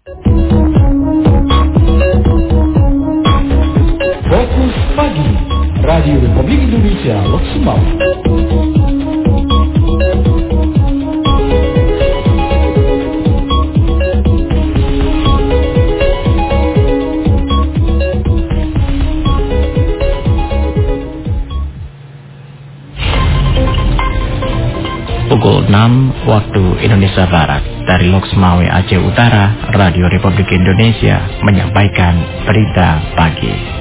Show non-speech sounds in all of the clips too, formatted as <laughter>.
Fokus Pagi Radio Republik Indonesia Lok pukul 6 waktu Indonesia Barat dari Loksmawe Aceh Utara, Radio Republik Indonesia menyampaikan berita pagi.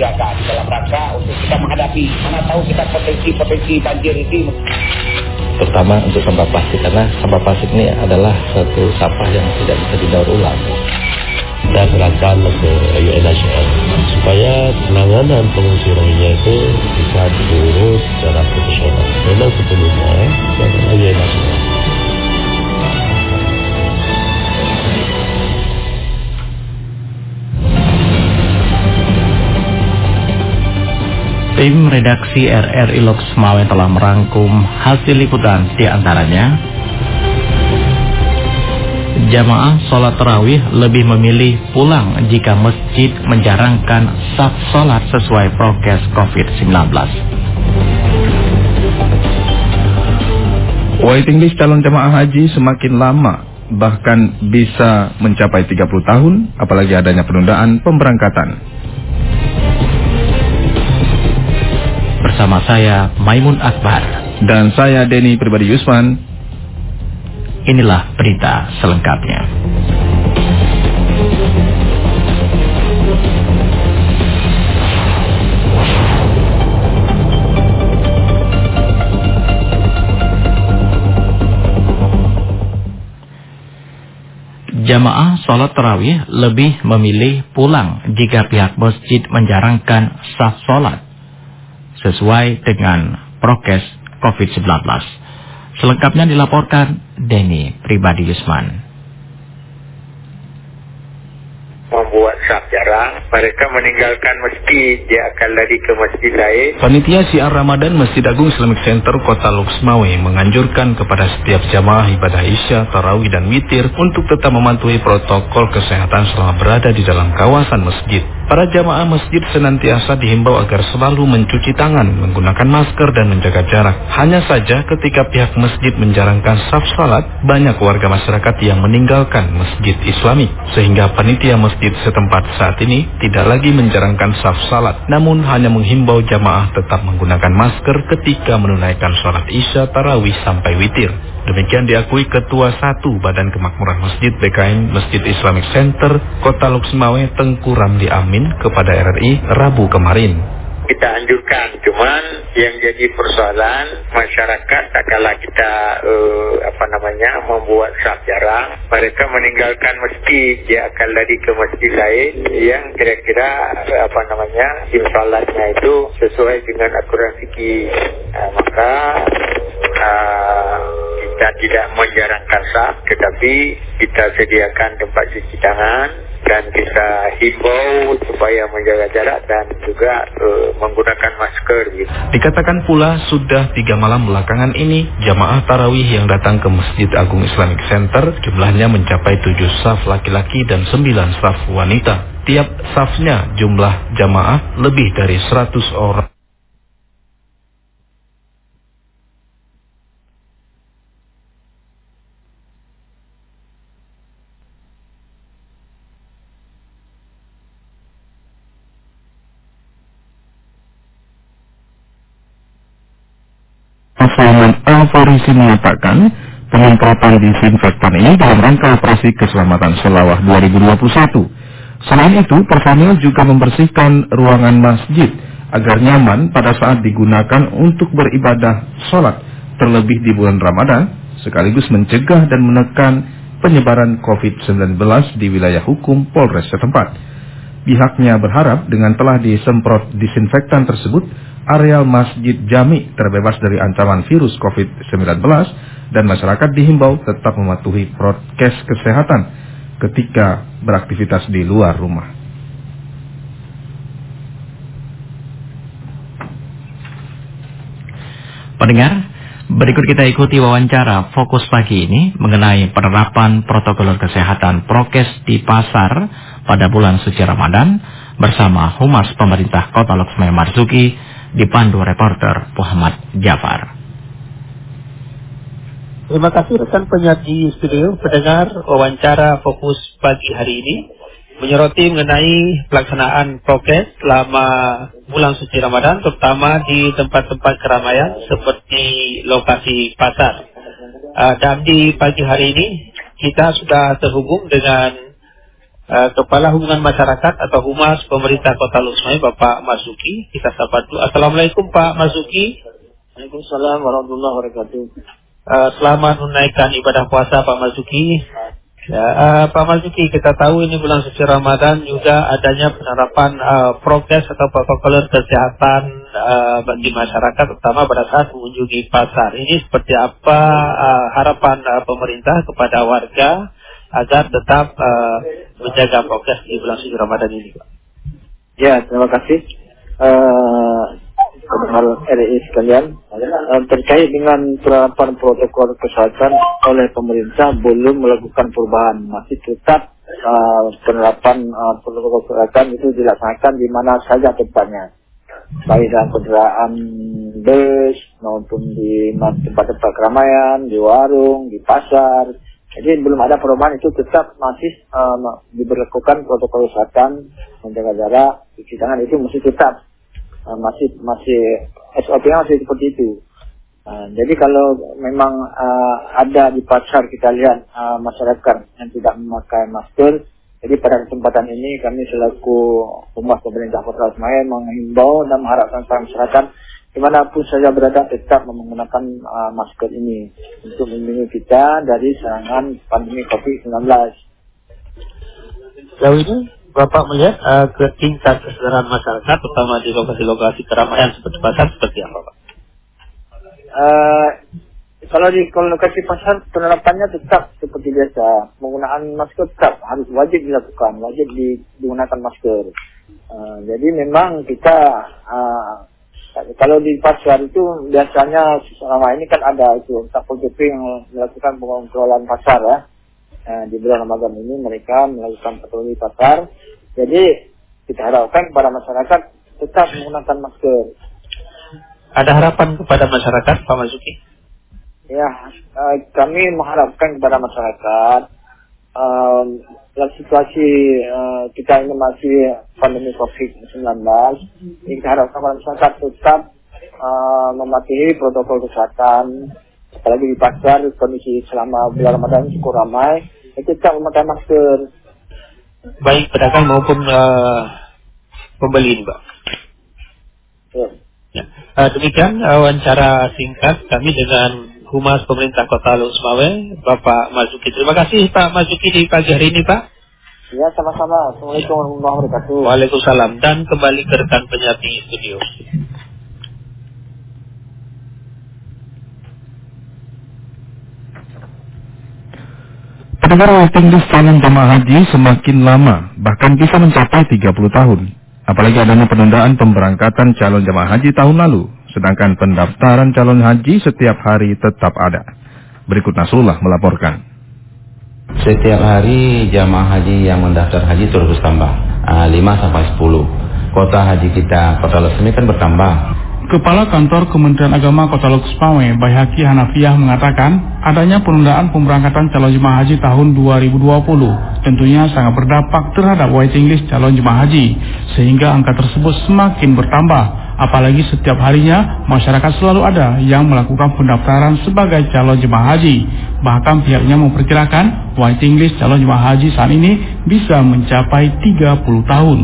siaga di dalam rangka untuk kita menghadapi mana tahu kita potensi-potensi banjir ini terutama untuk sampah plastik karena sampah plastik ini adalah satu sampah yang tidak bisa didaur ulang dan serahkan ke UNHCR supaya penanganan pengungsi Rohingya itu bisa diurus secara profesional. Memang sepenuhnya adalah UNHCR. Tim redaksi RRI Loks Mawe telah merangkum hasil liputan di antaranya Jamaah sholat terawih lebih memilih pulang jika masjid menjarangkan saf sholat sesuai prokes COVID-19. Waiting list calon jamaah haji semakin lama, bahkan bisa mencapai 30 tahun, apalagi adanya penundaan pemberangkatan. Bersama saya Maimun Akbar Dan saya Denny Pribadi Yusman Inilah berita selengkapnya Jamaah sholat terawih lebih memilih pulang jika pihak masjid menjarangkan sah sholat sesuai dengan prokes COVID-19. Selengkapnya dilaporkan Denny Pribadi Yusman membuat saf jarang, mereka meninggalkan masjid, dia akan lari ke masjid lain. Panitia Siar Ramadan Masjid Agung Islamic Center Kota Luxmawe menganjurkan kepada setiap jamaah ibadah Isya, Tarawih dan Witir untuk tetap mematuhi protokol kesehatan selama berada di dalam kawasan masjid. Para jamaah masjid senantiasa dihimbau agar selalu mencuci tangan, menggunakan masker dan menjaga jarak. Hanya saja ketika pihak masjid menjarangkan saf salat, banyak warga masyarakat yang meninggalkan masjid islami. Sehingga panitia masjid setempat saat ini tidak lagi menjarangkan saf salat, namun hanya menghimbau jamaah tetap menggunakan masker ketika menunaikan sholat isya, tarawih sampai witir. Demikian diakui Ketua Satu Badan Kemakmuran Masjid BKM Masjid Islamic Center Kota Luxmawe Tengku Ramli Amin kepada RRI Rabu kemarin. Kita anjurkan, cuman yang jadi persoalan masyarakat tak kalah kita uh, apa namanya membuat saf jarang, mereka meninggalkan masjid, dia akan lari ke masjid lain yang kira-kira uh, apa namanya salatnya itu sesuai dengan aturan fikih, uh, maka uh, kita tidak menjarangkan saf, tetapi kita sediakan tempat cuci tangan dan kita himbau supaya menjaga jarak dan juga uh, menggunakan masker. Gitu. Dikatakan pula sudah tiga malam belakangan ini jamaah tarawih yang datang ke Masjid Agung Islamic Center jumlahnya mencapai tujuh saf laki-laki dan sembilan saf wanita. Tiap safnya jumlah jamaah lebih dari 100 orang. Al-Farisi mengatakan penyemprotan disinfektan ini dalam rangka operasi keselamatan selawah 2021. Selain itu, personil juga membersihkan ruangan masjid agar nyaman pada saat digunakan untuk beribadah sholat, terlebih di bulan Ramadan, sekaligus mencegah dan menekan penyebaran COVID-19 di wilayah hukum Polres setempat. Pihaknya berharap dengan telah disemprot disinfektan tersebut, areal masjid jami terbebas dari ancaman virus COVID-19 dan masyarakat dihimbau tetap mematuhi prokes kesehatan ketika beraktivitas di luar rumah. Pendengar, berikut kita ikuti wawancara fokus pagi ini mengenai penerapan protokol kesehatan prokes di pasar pada bulan suci Ramadan bersama Humas Pemerintah Kota Loksmai Marzuki dipandu reporter Muhammad Jafar. Terima kasih rekan penyaji studio pendengar wawancara fokus pagi hari ini menyoroti mengenai pelaksanaan prokes selama bulan suci Ramadan, terutama di tempat-tempat keramaian seperti lokasi pasar. Uh, dan di pagi hari ini kita sudah terhubung dengan uh, Kepala Hubungan Masyarakat atau Humas Pemerintah Kota Lusmai, Bapak Masuki. Kita sapa dulu. Assalamualaikum Pak Masuki. Waalaikumsalam warahmatullahi wabarakatuh. Uh, selamat menunaikan ibadah puasa Pak Masuki. Ya, uh, Pak Marzuki, kita tahu ini bulan suci Ramadan juga adanya penerapan uh, prokes atau protokol kesehatan uh, bagi masyarakat, terutama pada saat mengunjungi pasar. Ini seperti apa uh, harapan uh, pemerintah kepada warga agar tetap uh, menjaga prokes di bulan suci Ramadan ini, Pak? Ya, terima kasih. Uh, pendengar RI sekalian uh, terkait dengan penerapan protokol kesehatan oleh pemerintah belum melakukan perubahan masih tetap uh, penerapan uh, protokol kesehatan itu dilaksanakan di mana saja tempatnya baik dalam kendaraan bus maupun di tempat-tempat keramaian di warung di pasar jadi belum ada perubahan itu tetap masih uh, diberlakukan protokol kesehatan menjaga jarak cuci tangan itu masih tetap uh, masih masih SOP-nya masih seperti itu. Uh, jadi kalau memang uh, ada di pasar kita lihat uh, masyarakat yang tidak memakai masker, jadi pada kesempatan ini kami selaku humas pemerintah Kota Semarang menghimbau dan mengharapkan para masyarakat di mana pun saja berada tetap menggunakan uh, masker ini untuk melindungi kita dari serangan pandemi COVID-19. Jauh ini Bapak melihat uh, ke tingkat kesadaran masyarakat, terutama di lokasi-lokasi keramaian seperti pasar, seperti apa, Pak? Uh, kalau di kalau lokasi pasar penerapannya tetap seperti biasa, penggunaan masker tetap harus wajib dilakukan, wajib di, digunakan masker. Uh, jadi memang kita uh, kalau di pasar itu biasanya selama ini kan ada itu satpol pp yang melakukan pengontrolan pasar ya. Nah, di bulan Ramadan ini mereka melakukan patroli pasar. Jadi kita harapkan kepada masyarakat tetap menggunakan masker. Ada harapan kepada masyarakat, Pak Masuki? Ya, uh, kami mengharapkan kepada masyarakat um, dalam situasi uh, kita ini masih pandemi COVID-19, kita harapkan kepada masyarakat tetap uh, mematuhi protokol kesehatan, apalagi di pasar kondisi selama bulan Ramadan cukup ramai, itu tetap memakai masker. Baik pedagang maupun uh, pembeli, Mbak. Ya. Ya. Uh, demikian wawancara singkat kami dengan Humas Pemerintah Kota Lusmawe, Bapak Mazuki. Terima kasih Pak Mazuki di pagi hari ini, Pak. Ya, sama-sama. Assalamualaikum warahmatullahi wabarakatuh. Waalaikumsalam. Dan kembali ke rekan penyapi studio. Pendengar waiting list calon jemaah haji semakin lama, bahkan bisa mencapai 30 tahun. Apalagi adanya penundaan pemberangkatan calon jemaah haji tahun lalu, sedangkan pendaftaran calon haji setiap hari tetap ada. Berikut Nasrullah melaporkan. Setiap hari jamaah haji yang mendaftar haji terus bertambah, 5 sampai 10. Kota haji kita, kota Lesmi kan bertambah. Kepala Kantor Kementerian Agama Kota Lukspawe, Bayhaki Hanafiah mengatakan adanya penundaan pemberangkatan calon jemaah haji tahun 2020 tentunya sangat berdampak terhadap waiting list calon jemaah haji sehingga angka tersebut semakin bertambah apalagi setiap harinya masyarakat selalu ada yang melakukan pendaftaran sebagai calon jemaah haji bahkan pihaknya memperkirakan waiting list calon jemaah haji saat ini bisa mencapai 30 tahun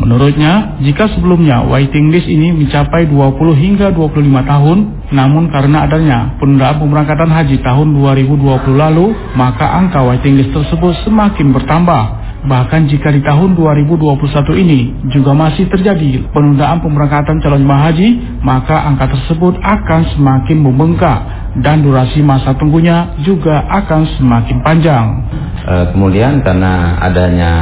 Menurutnya, jika sebelumnya waiting list ini mencapai 20 hingga 25 tahun, namun karena adanya penundaan pemberangkatan haji tahun 2020 lalu, maka angka waiting list tersebut semakin bertambah. Bahkan jika di tahun 2021 ini juga masih terjadi penundaan pemberangkatan calon jemaah haji, maka angka tersebut akan semakin membengkak dan durasi masa tunggunya juga akan semakin panjang. E, kemudian karena adanya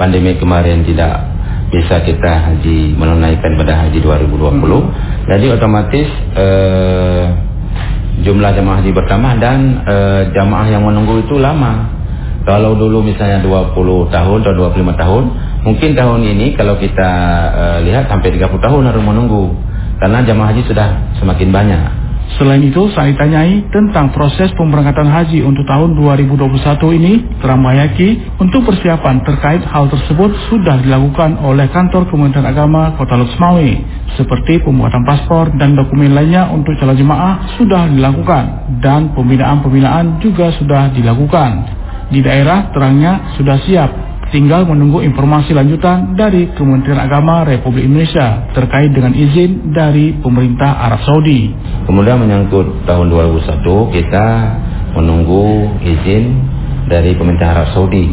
pandemi kemarin tidak bisa kita haji menunaikan pada haji 2020 hmm. jadi otomatis eh, jumlah jamaah haji bertambah dan eh, jamaah yang menunggu itu lama kalau dulu misalnya 20 tahun atau 25 tahun mungkin tahun ini kalau kita eh, lihat sampai 30 tahun harus menunggu. Karena jamaah haji sudah semakin banyak. Selain itu, saya ditanyai tentang proses pemberangkatan haji untuk tahun 2021 ini, Teramayaki untuk persiapan terkait hal tersebut sudah dilakukan oleh kantor Kementerian Agama Kota Luxmawe, seperti pembuatan paspor dan dokumen lainnya untuk calon jemaah sudah dilakukan, dan pembinaan-pembinaan juga sudah dilakukan. Di daerah terangnya sudah siap tinggal menunggu informasi lanjutan dari Kementerian Agama Republik Indonesia terkait dengan izin dari pemerintah Arab Saudi. Kemudian menyangkut tahun 2001 kita menunggu izin dari pemerintah Arab Saudi.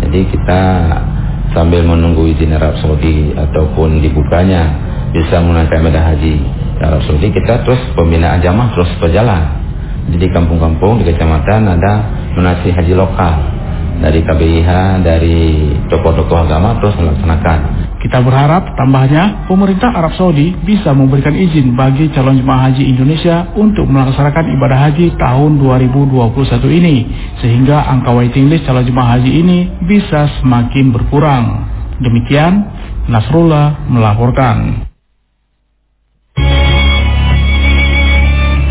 Jadi kita sambil menunggu izin Arab Saudi ataupun dibukanya bisa menunaikan ibadah haji Arab Saudi kita terus pembinaan jamaah terus berjalan. Jadi kampung-kampung di kecamatan ada menasi haji lokal dari KBIH, dari tokoh-tokoh agama terus melaksanakan. Kita berharap tambahnya pemerintah Arab Saudi bisa memberikan izin bagi calon jemaah haji Indonesia untuk melaksanakan ibadah haji tahun 2021 ini sehingga angka waiting list calon jemaah haji ini bisa semakin berkurang. Demikian Nasrullah melaporkan.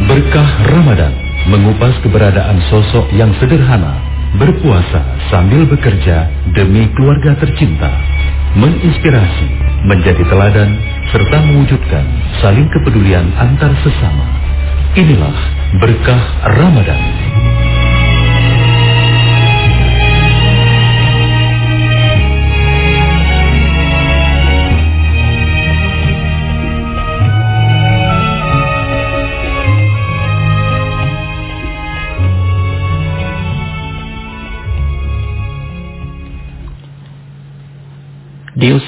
Berkah Ramadan mengupas keberadaan sosok yang sederhana berpuasa sambil bekerja demi keluarga tercinta, menginspirasi, menjadi teladan, serta mewujudkan saling kepedulian antar sesama. Inilah berkah Ramadan.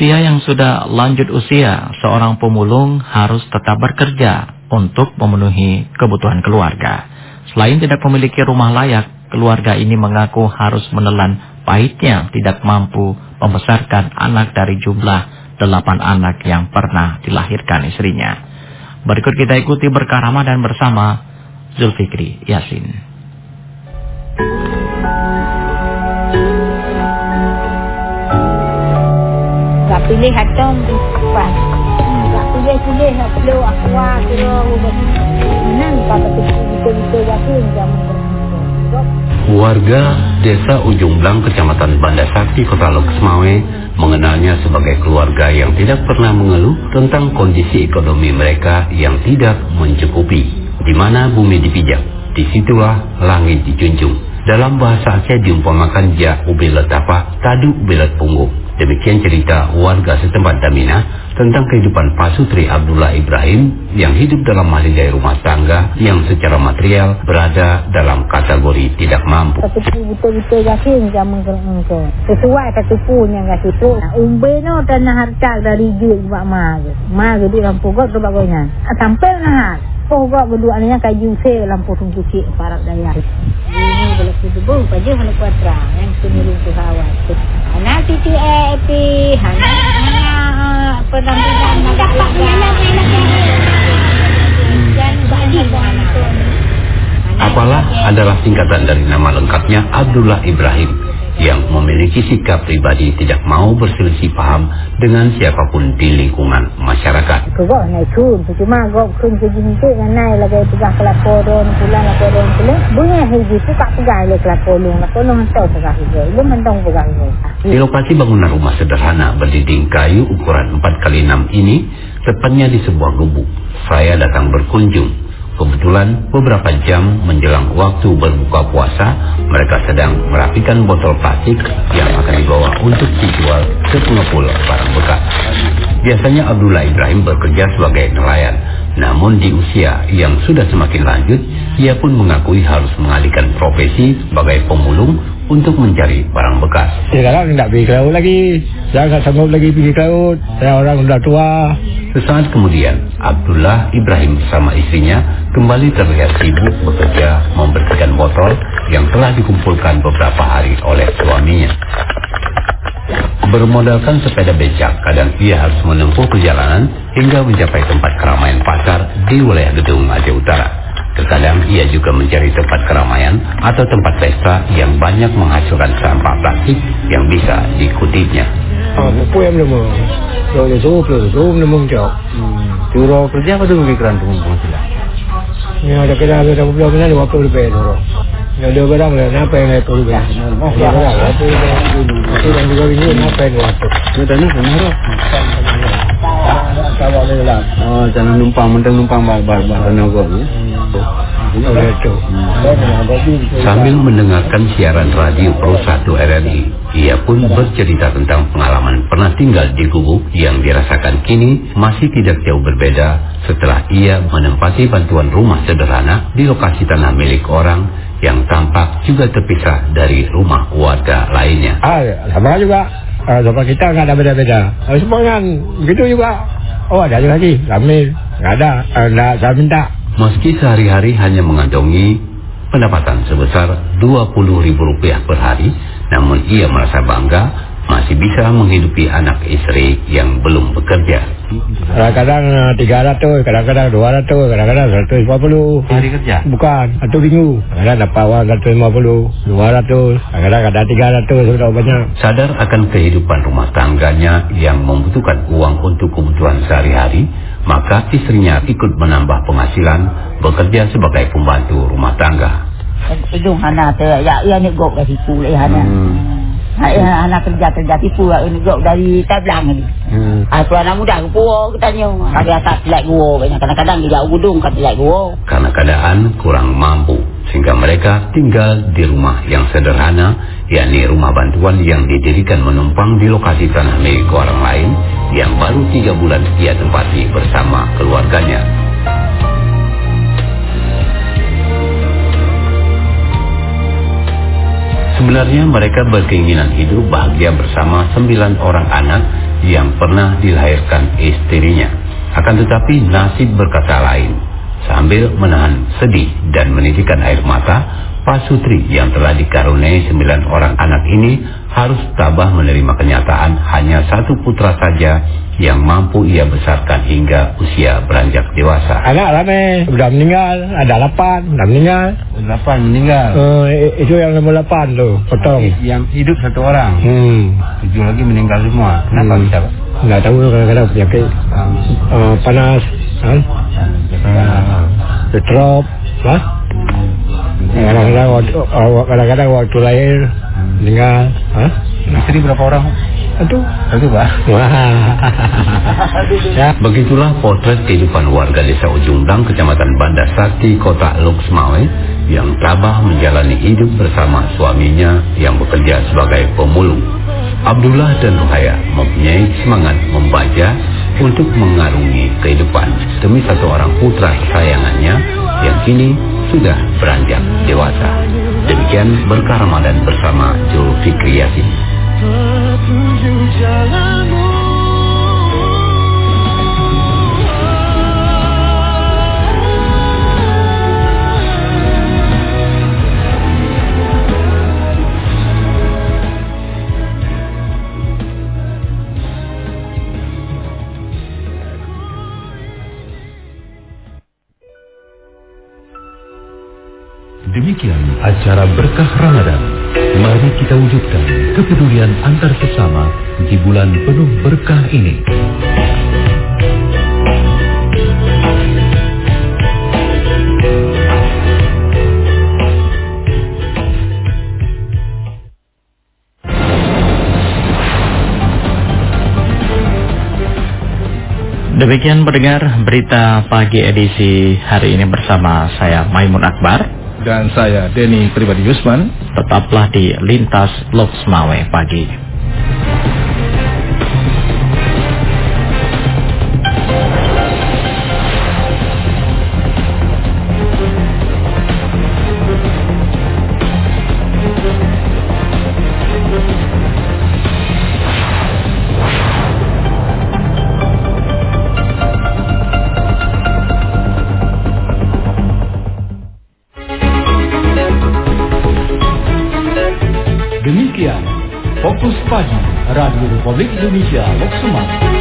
Usia yang sudah lanjut usia, seorang pemulung harus tetap bekerja untuk memenuhi kebutuhan keluarga. Selain tidak memiliki rumah layak, keluarga ini mengaku harus menelan pahitnya tidak mampu membesarkan anak dari jumlah delapan anak yang pernah dilahirkan istrinya. Berikut kita ikuti berkah Ramadan bersama Zulfikri Yasin. Pilih hatam pas tak pilih pilih nak pilih aqua kira menang pada betul-betul yakin zaman Warga Desa Ujung Blang, Kecamatan Banda Sakti, Kota Loksmawe mengenalnya sebagai keluarga yang tidak pernah mengeluh tentang kondisi ekonomi mereka yang tidak mencukupi. Di mana bumi dipijak, di situlah langit dijunjung. Dalam bahasa Aceh diumpamakan ja ubi letapa, tadu belat punggung. Demikian cerita warga setempat Damina tentang kehidupan Pak Sutri Abdullah Ibrahim yang hidup dalam mahligai rumah tangga yang secara material berada dalam kategori tidak mampu. Betul-betul yakin zaman ke Sesuai kata punya kat situ. Umbe no tanah harta dari dia buat ma. Ma di lampu gok tu bagainya. Sampai nah. Oh gok berdua ni kayu se lampu tunggu cik parak daya. Ini boleh kudu pada mana kuatra yang sunyi tu. Hawa. Anak titi eh pi hana penampilan dapat Apalah adalah singkatan dari nama lengkapnya Abdullah Ibrahim yang memiliki sikap pribadi tidak mau berselisih paham dengan siapa pun di lingkungan masyarakat. Di lokasi bangunan rumah sederhana berdinding kayu ukuran 4 kali 6 ini, tepatnya di sebuah gubuk. Saya datang berkunjung Kebetulan beberapa jam menjelang waktu berbuka puasa, mereka sedang merapikan botol plastik yang akan dibawa untuk dijual ke pengepul barang bekas. Biasanya Abdullah Ibrahim bekerja sebagai nelayan, namun di usia yang sudah semakin lanjut, ia pun mengakui harus mengalihkan profesi sebagai pemulung untuk mencari barang bekas. Sekarang tidak pergi ke laut lagi. Saya tidak sanggup lagi pergi ke laut. Saya orang sudah tua. Sesaat kemudian, Abdullah Ibrahim bersama istrinya kembali terlihat sibuk bekerja membersihkan botol yang telah dikumpulkan beberapa hari oleh suaminya. Bermodalkan sepeda becak, kadang ia harus menempuh perjalanan hingga mencapai tempat keramaian pasar di wilayah Gedung Aceh Utara. Terkadang ia juga mencari tempat keramaian atau tempat pesta yang banyak menghasilkan sampah plastik yang bisa dikutipnya. Jauh. Juro kerja apa penghasilan? Ya ada kena ada berapa bulan dua puluh lebih dulu. Ya lah, apa yang itu? Ya apa itu yang juga ini apa yang itu? Itu tadi benar. Oh, jangan numpang, mending numpang bar-bar nongkrong ya. Sambil mendengarkan siaran radio Pro 1 RRI, ia pun bercerita tentang pengalaman pernah tinggal di gubuk yang dirasakan kini masih tidak jauh berbeda setelah ia menempati bantuan rumah sederhana di lokasi tanah milik orang yang tampak juga terpisah dari rumah warga lainnya. Ah, sama juga. Sama kita nggak ada beda-beda. Uh, semua kan gitu juga. Oh ada lagi, kami nggak ada, uh, nggak saya minta. Meski sehari-hari hanya mengantongi pendapatan sebesar Rp20.000 per hari, namun ia merasa bangga masih bisa menghidupi anak istri yang belum bekerja. Kadang-kadang 300, kadang-kadang 200, kadang-kadang 150. Hari kerja? Bukan, satu minggu. Kadang dapat uang 150, 200, kadang-kadang ada 300, sudah banyak. Sadar akan kehidupan rumah tangganya yang membutuhkan uang untuk kebutuhan sehari-hari, maka istrinya ikut menambah penghasilan bekerja sebagai pembantu rumah tangga. Ujung hana tu, ya ya ni gok hana. Hmm. Ha, anak kerja-kerja tipu lah ini gok dari tablang ni. Hmm. Aku anak muda aku puo katanya. Ada atas like gua banyak kadang-kadang dia gudung kat like gua. Karena keadaan kurang mampu sehingga mereka tinggal di rumah yang sederhana yakni rumah bantuan yang didirikan menumpang di lokasi tanah milik orang lain yang baru tiga bulan ia tempati bersama keluarganya. Sebenarnya mereka berkeinginan hidup bahagia bersama sembilan orang anak yang pernah dilahirkan istrinya. Akan tetapi nasib berkata lain. Sambil menahan sedih dan menitikan air mata, Pak Sutri yang telah dikaruniai sembilan orang anak ini harus tabah menerima kenyataan hanya satu putra saja yang mampu ia besarkan hingga usia beranjak dewasa. Anak rame, sudah meninggal, ada delapan, sudah meninggal. Delapan meninggal. Uh, itu yang nomor delapan tuh, potong. Yang hidup satu orang. Hmm. Tujuh lagi meninggal semua. Kenapa hmm. bisa? Nggak tahu kadang-kadang penyakit uh, panas, kan? Uh, Setrop, lah. Kadang-kadang waktu, kadang-kadang waktu lahir meninggal, ha? Istri berapa orang? Satu. Satu, Pak. Wah. <laughs> ya. Begitulah potret kehidupan warga desa Ujungdang, Kecamatan Banda Sakti, Kota Luxmawe, yang tabah menjalani hidup bersama suaminya yang bekerja sebagai pemulung. Abdullah dan Ruhaya mempunyai semangat membaca untuk mengarungi kehidupan demi satu orang putra kesayangannya yang kini sudah beranjak dewasa. Demikian berkah Ramadan bersama Zulfikri Yasin. Demikian acara berkah Ramadan. Mari kita wujudkan kepedulian antar sesama di bulan penuh berkah ini. Demikian pendengar berita pagi edisi hari ini bersama saya Maimun Akbar dan saya Denny Pribadi Yusman. Tetaplah di Lintas Loksmawe pagi. Kampus Pagi, Radio Republik Indonesia, Loksumat.